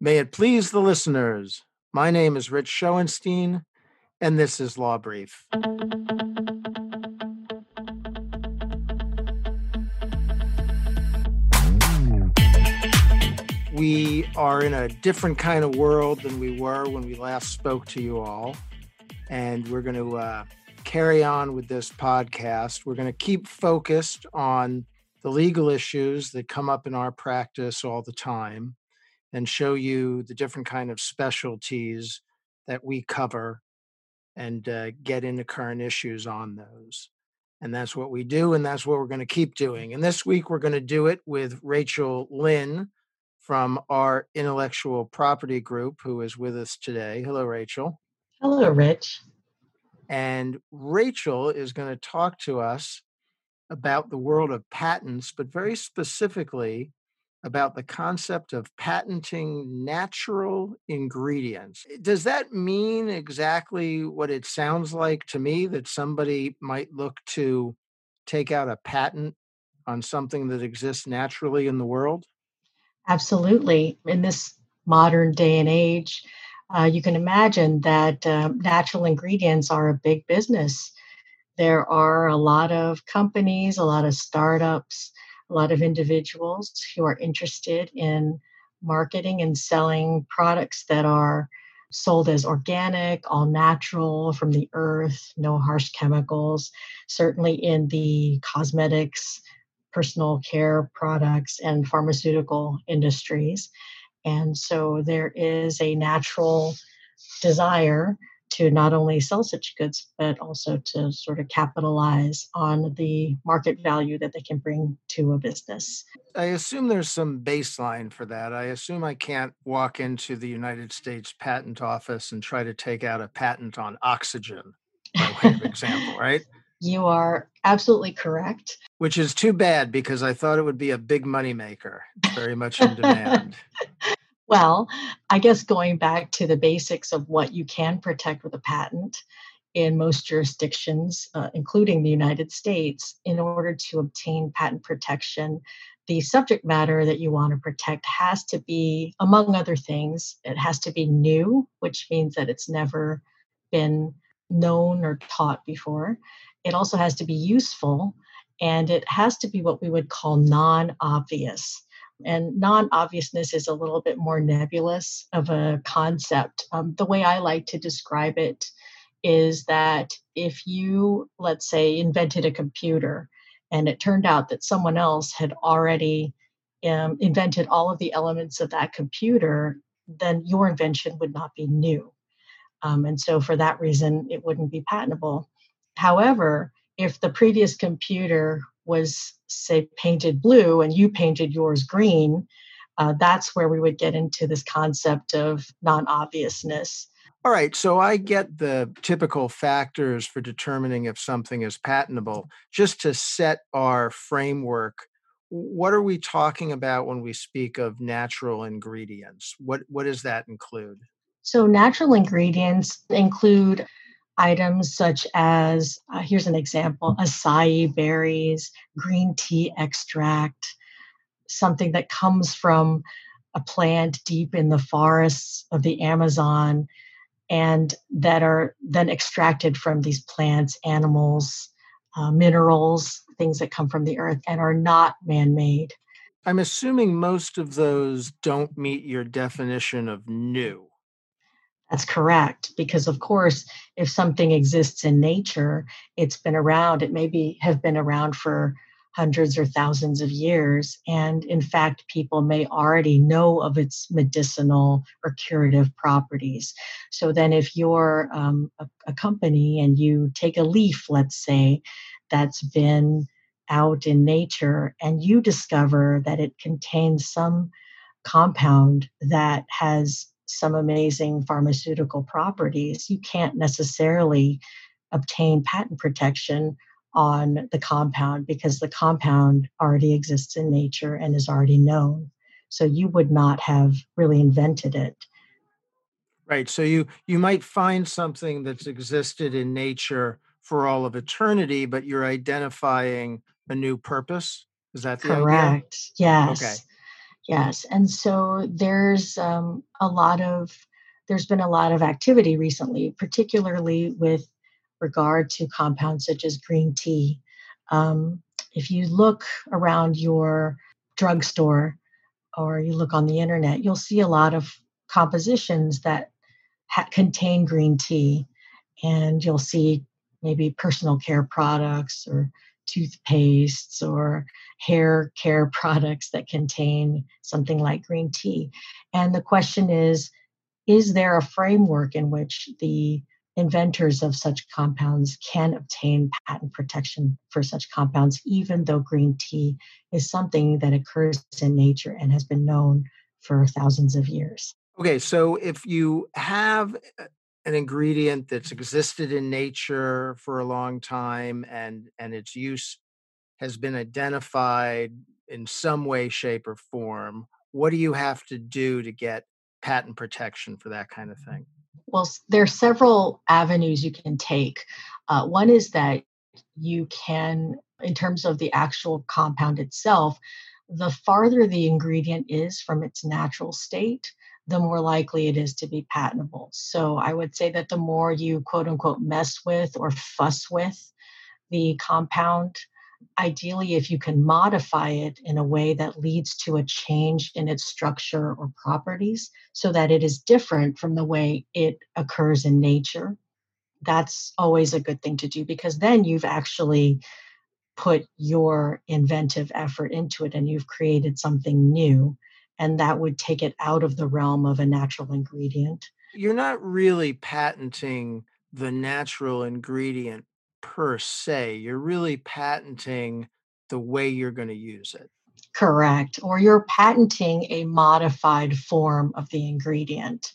May it please the listeners. My name is Rich Schoenstein, and this is Law Brief. We are in a different kind of world than we were when we last spoke to you all. And we're going to uh, carry on with this podcast. We're going to keep focused on the legal issues that come up in our practice all the time and show you the different kind of specialties that we cover and uh, get into current issues on those. And that's what we do, and that's what we're going to keep doing. And this week, we're going to do it with Rachel Lynn from our intellectual property group, who is with us today. Hello, Rachel. Hello, Rich. And Rachel is going to talk to us about the world of patents, but very specifically about the concept of patenting natural ingredients. Does that mean exactly what it sounds like to me that somebody might look to take out a patent on something that exists naturally in the world? Absolutely. In this modern day and age, uh, you can imagine that uh, natural ingredients are a big business. There are a lot of companies, a lot of startups a lot of individuals who are interested in marketing and selling products that are sold as organic, all natural from the earth, no harsh chemicals, certainly in the cosmetics, personal care products, and pharmaceutical industries. And so there is a natural desire to not only sell such goods, but also to sort of capitalize on the market value that they can bring to a business. I assume there's some baseline for that. I assume I can't walk into the United States Patent Office and try to take out a patent on oxygen, by way of example, right? You are absolutely correct. Which is too bad because I thought it would be a big moneymaker. Very much in demand. Well, I guess going back to the basics of what you can protect with a patent in most jurisdictions, uh, including the United States, in order to obtain patent protection, the subject matter that you want to protect has to be, among other things, it has to be new, which means that it's never been known or taught before. It also has to be useful, and it has to be what we would call non obvious. And non obviousness is a little bit more nebulous of a concept. Um, the way I like to describe it is that if you, let's say, invented a computer and it turned out that someone else had already um, invented all of the elements of that computer, then your invention would not be new. Um, and so, for that reason, it wouldn't be patentable. However, if the previous computer was say painted blue and you painted yours green uh, that's where we would get into this concept of non-obviousness. All right so i get the typical factors for determining if something is patentable. Just to set our framework what are we talking about when we speak of natural ingredients? What what does that include? So natural ingredients include items such as uh, here's an example acai berries, green tea extract, something that comes from a plant deep in the forests of the Amazon and that are then extracted from these plants, animals, uh, minerals, things that come from the earth and are not man made. I'm assuming most of those don't meet your definition of new. That's correct. Because, of course, if something exists in nature, it's been around. It maybe have been around for hundreds or thousands of years. And in fact, people may already know of its medicinal or curative properties. So then, if you're um, a, a company and you take a leaf, let's say, that's been out in nature and you discover that it contains some compound that has some amazing pharmaceutical properties, you can't necessarily obtain patent protection on the compound because the compound already exists in nature and is already known. So you would not have really invented it. Right. So you you might find something that's existed in nature for all of eternity, but you're identifying a new purpose. Is that the correct? Idea? Yes. Okay. Yes, and so there's um, a lot of there's been a lot of activity recently, particularly with regard to compounds such as green tea. Um, if you look around your drugstore or you look on the internet, you'll see a lot of compositions that ha- contain green tea, and you'll see maybe personal care products or toothpastes or hair care products that contain something like green tea. And the question is is there a framework in which the inventors of such compounds can obtain patent protection for such compounds, even though green tea is something that occurs in nature and has been known for thousands of years? Okay, so if you have an ingredient that's existed in nature for a long time and and its use has been identified in some way shape or form what do you have to do to get patent protection for that kind of thing? Well there are several avenues you can take. Uh, one is that you can in terms of the actual compound itself the farther the ingredient is from its natural state the more likely it is to be patentable. So I would say that the more you quote unquote mess with or fuss with the compound, ideally, if you can modify it in a way that leads to a change in its structure or properties so that it is different from the way it occurs in nature, that's always a good thing to do because then you've actually put your inventive effort into it and you've created something new and that would take it out of the realm of a natural ingredient. You're not really patenting the natural ingredient per se, you're really patenting the way you're going to use it. Correct. Or you're patenting a modified form of the ingredient.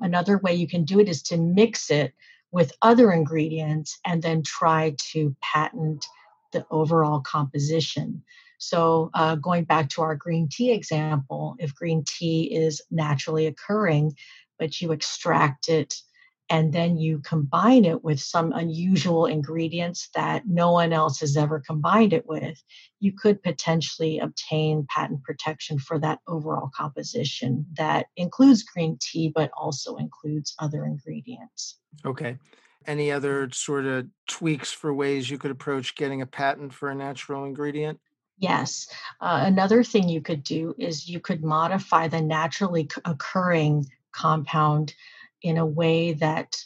Another way you can do it is to mix it with other ingredients and then try to patent the overall composition. So, uh, going back to our green tea example, if green tea is naturally occurring, but you extract it and then you combine it with some unusual ingredients that no one else has ever combined it with, you could potentially obtain patent protection for that overall composition that includes green tea, but also includes other ingredients. Okay. Any other sort of tweaks for ways you could approach getting a patent for a natural ingredient? Yes. Uh, another thing you could do is you could modify the naturally occurring compound in a way that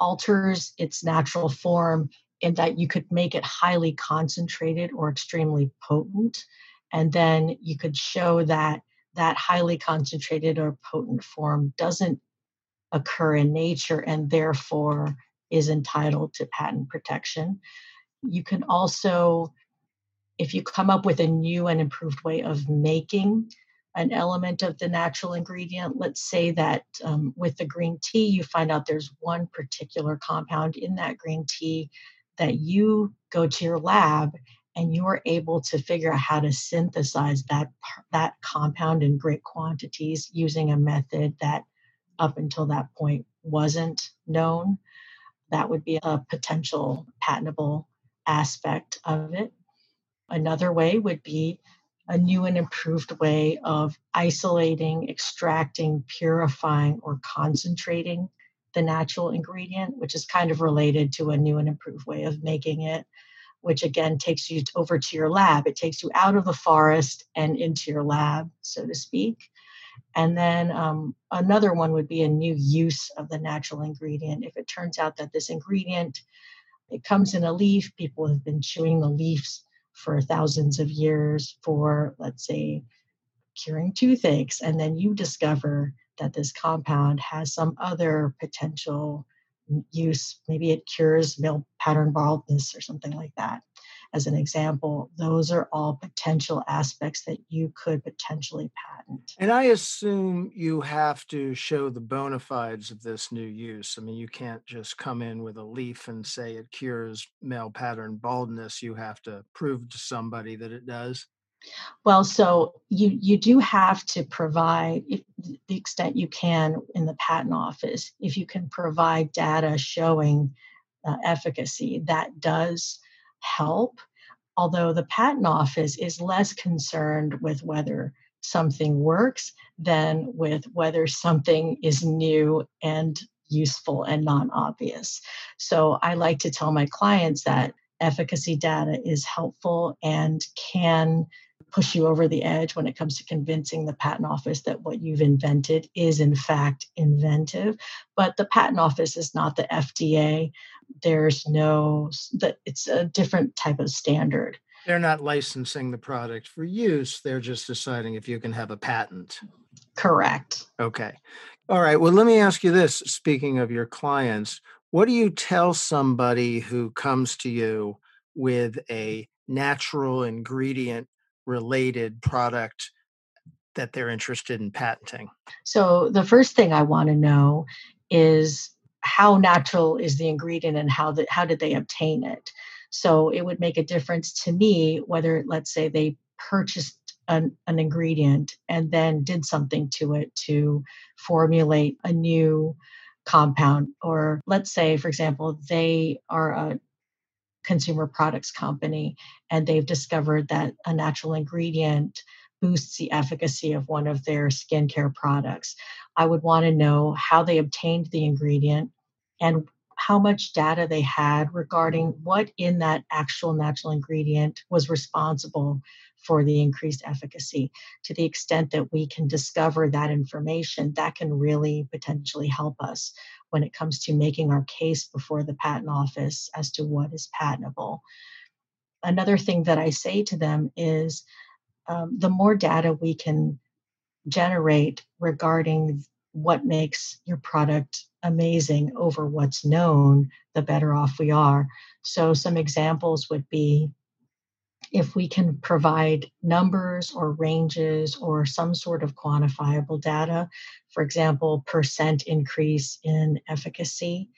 alters its natural form in that you could make it highly concentrated or extremely potent. And then you could show that that highly concentrated or potent form doesn't occur in nature and therefore is entitled to patent protection. You can also if you come up with a new and improved way of making an element of the natural ingredient, let's say that um, with the green tea, you find out there's one particular compound in that green tea that you go to your lab and you're able to figure out how to synthesize that that compound in great quantities using a method that up until that point wasn't known. That would be a potential patentable aspect of it Another way would be a new and improved way of isolating, extracting, purifying, or concentrating the natural ingredient, which is kind of related to a new and improved way of making it, which again takes you over to your lab. It takes you out of the forest and into your lab, so to speak. And then um, another one would be a new use of the natural ingredient. If it turns out that this ingredient it comes in a leaf, people have been chewing the leaves for thousands of years for, let's say, curing toothaches, and then you discover that this compound has some other potential mm, use. Maybe it cures male pattern baldness or something like that as an example, those are all potential aspects that you could potentially patent. And I assume you have to show the bona fides of this new use. I mean, you can't just come in with a leaf and say it cures male pattern baldness. You have to prove to somebody that it does. Well, so you you do have to provide if, the extent you can in the patent office. If you can provide data showing uh, efficacy, that does help, although the patent office is less concerned with whether something works than with whether something is new and useful and non obvious. So I like to tell my clients that efficacy data is helpful and can push you over the edge when it comes to convincing the patent office that what you've invented is in fact inventive. But the patent office is not the FDA there's no that it's a different type of standard. They're not licensing the product for use. They're just deciding if you can have a patent. Correct. Okay. All right. Well let me ask you this speaking of your clients. What do you tell somebody who comes to you with a natural ingredient related product that they're interested in patenting? So, the first thing I want to know is how natural is the ingredient and how, the, how did they obtain it? So, it would make a difference to me whether, let's say, they purchased an, an ingredient and then did something to it to formulate a new compound. Or let's say, for example, they are a consumer products company and they've discovered that a natural ingredient boosts the efficacy of one of their skincare products. I would want to know how they obtained the ingredient and how much data they had regarding what in that actual natural ingredient was responsible for the increased efficacy. To the extent that we can discover that information, that can really potentially help us when it comes to making our case before the patent office as to what is patentable. Another thing that I say to them is um, the more data we can generate regarding what makes your product amazing over what's known, the better off we are. So, some examples would be if we can provide numbers or ranges or some sort of quantifiable data, for example, percent increase in efficacy,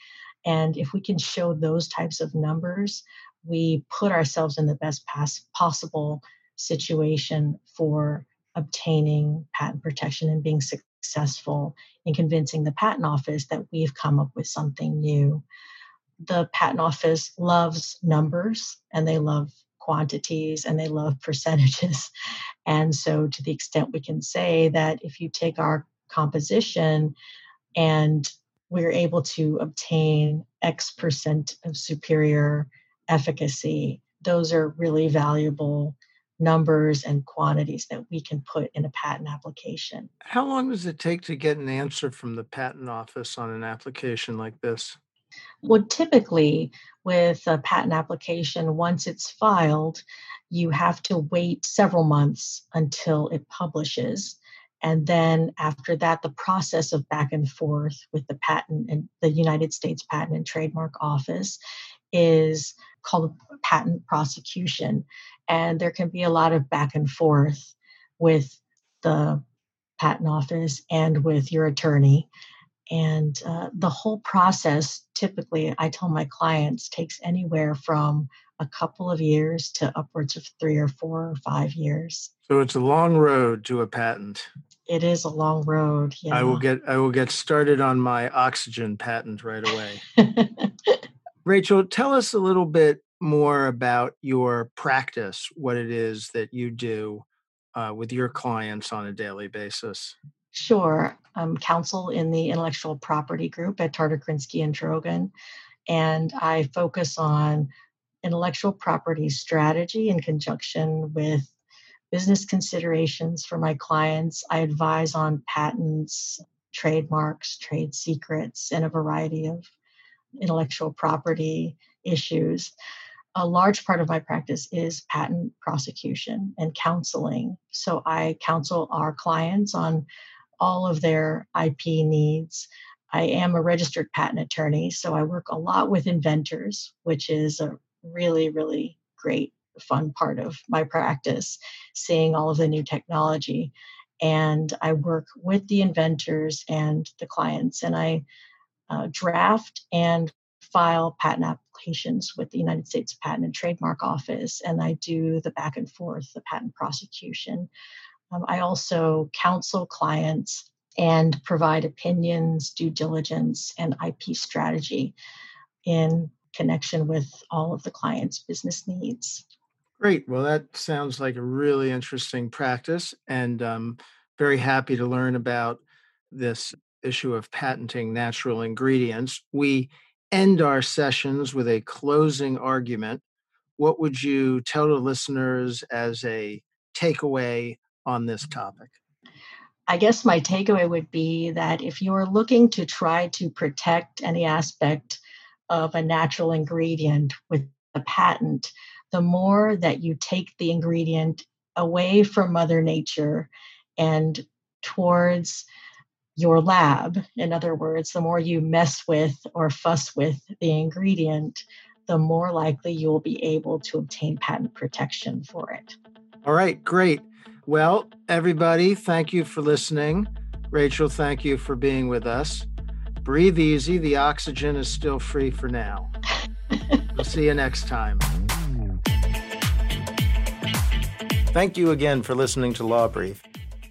and if we can show those types of numbers, we put ourselves in the best possible situation for obtaining patent protection and being successful in convincing the patent office that we've come up with something new. The patent office loves numbers and they love quantities and they love percentages. And so, to the extent we can say that if you take our composition and we're able to obtain X percent of superior efficacy, those are really valuable numbers and quantities that we can put in a patent application. How long does it take to get an answer from the patent office on an application like this? Well, typically with a patent application, once it's filed, you have to wait several months until it publishes. And then after that, the process of back and forth with the patent and the United States Patent and Trademark Office is called patent prosecution. And there can be a lot of back and forth with the patent office and with your attorney. And uh, the whole process, typically, I tell my clients, takes anywhere from a couple of years to upwards of three or four or five years. So it's a long road to a patent. It is a long road. Yeah. I will get I will get started on my oxygen patent right away. Rachel, tell us a little bit more about your practice, what it is that you do uh, with your clients on a daily basis. Sure. I'm counsel in the intellectual property group at Tarter Krinsky and Drogin, and I focus on intellectual property strategy in conjunction with business considerations for my clients. I advise on patents, trademarks, trade secrets, and a variety of intellectual property issues. A large part of my practice is patent prosecution and counseling. So I counsel our clients on all of their IP needs. I am a registered patent attorney, so I work a lot with inventors, which is a really, really great, fun part of my practice, seeing all of the new technology. And I work with the inventors and the clients, and I uh, draft and file patent applications with the United States Patent and Trademark Office, and I do the back and forth, the patent prosecution. Um, I also counsel clients and provide opinions, due diligence, and IP strategy in connection with all of the client's business needs. Great. Well, that sounds like a really interesting practice, and um, very happy to learn about this issue of patenting natural ingredients. We end our sessions with a closing argument. What would you tell the listeners as a takeaway on this topic? I guess my takeaway would be that if you are looking to try to protect any aspect of a natural ingredient with a patent, the more that you take the ingredient away from Mother Nature and towards your lab, in other words, the more you mess with or fuss with the ingredient, the more likely you'll be able to obtain patent protection for it. All right, great. Well, everybody, thank you for listening. Rachel, thank you for being with us. Breathe easy. The oxygen is still free for now. we'll see you next time. Thank you again for listening to Law Brief.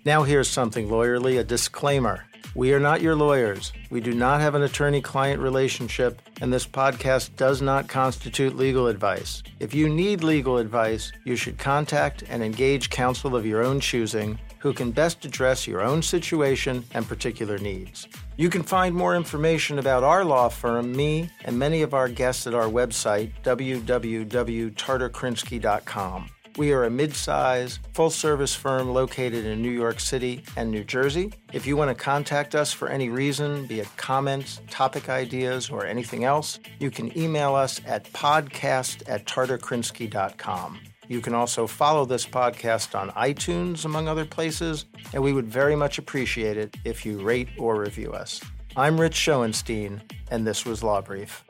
Now, here's something lawyerly a disclaimer. We are not your lawyers. We do not have an attorney client relationship, and this podcast does not constitute legal advice. If you need legal advice, you should contact and engage counsel of your own choosing who can best address your own situation and particular needs. You can find more information about our law firm, me, and many of our guests at our website, www.tarterkrinsky.com. We are a mid-size, full-service firm located in New York City and New Jersey. If you want to contact us for any reason, be it comments, topic ideas, or anything else, you can email us at podcast at tarterkrinsky.com. You can also follow this podcast on iTunes, among other places, and we would very much appreciate it if you rate or review us. I'm Rich Schoenstein, and this was Law Brief.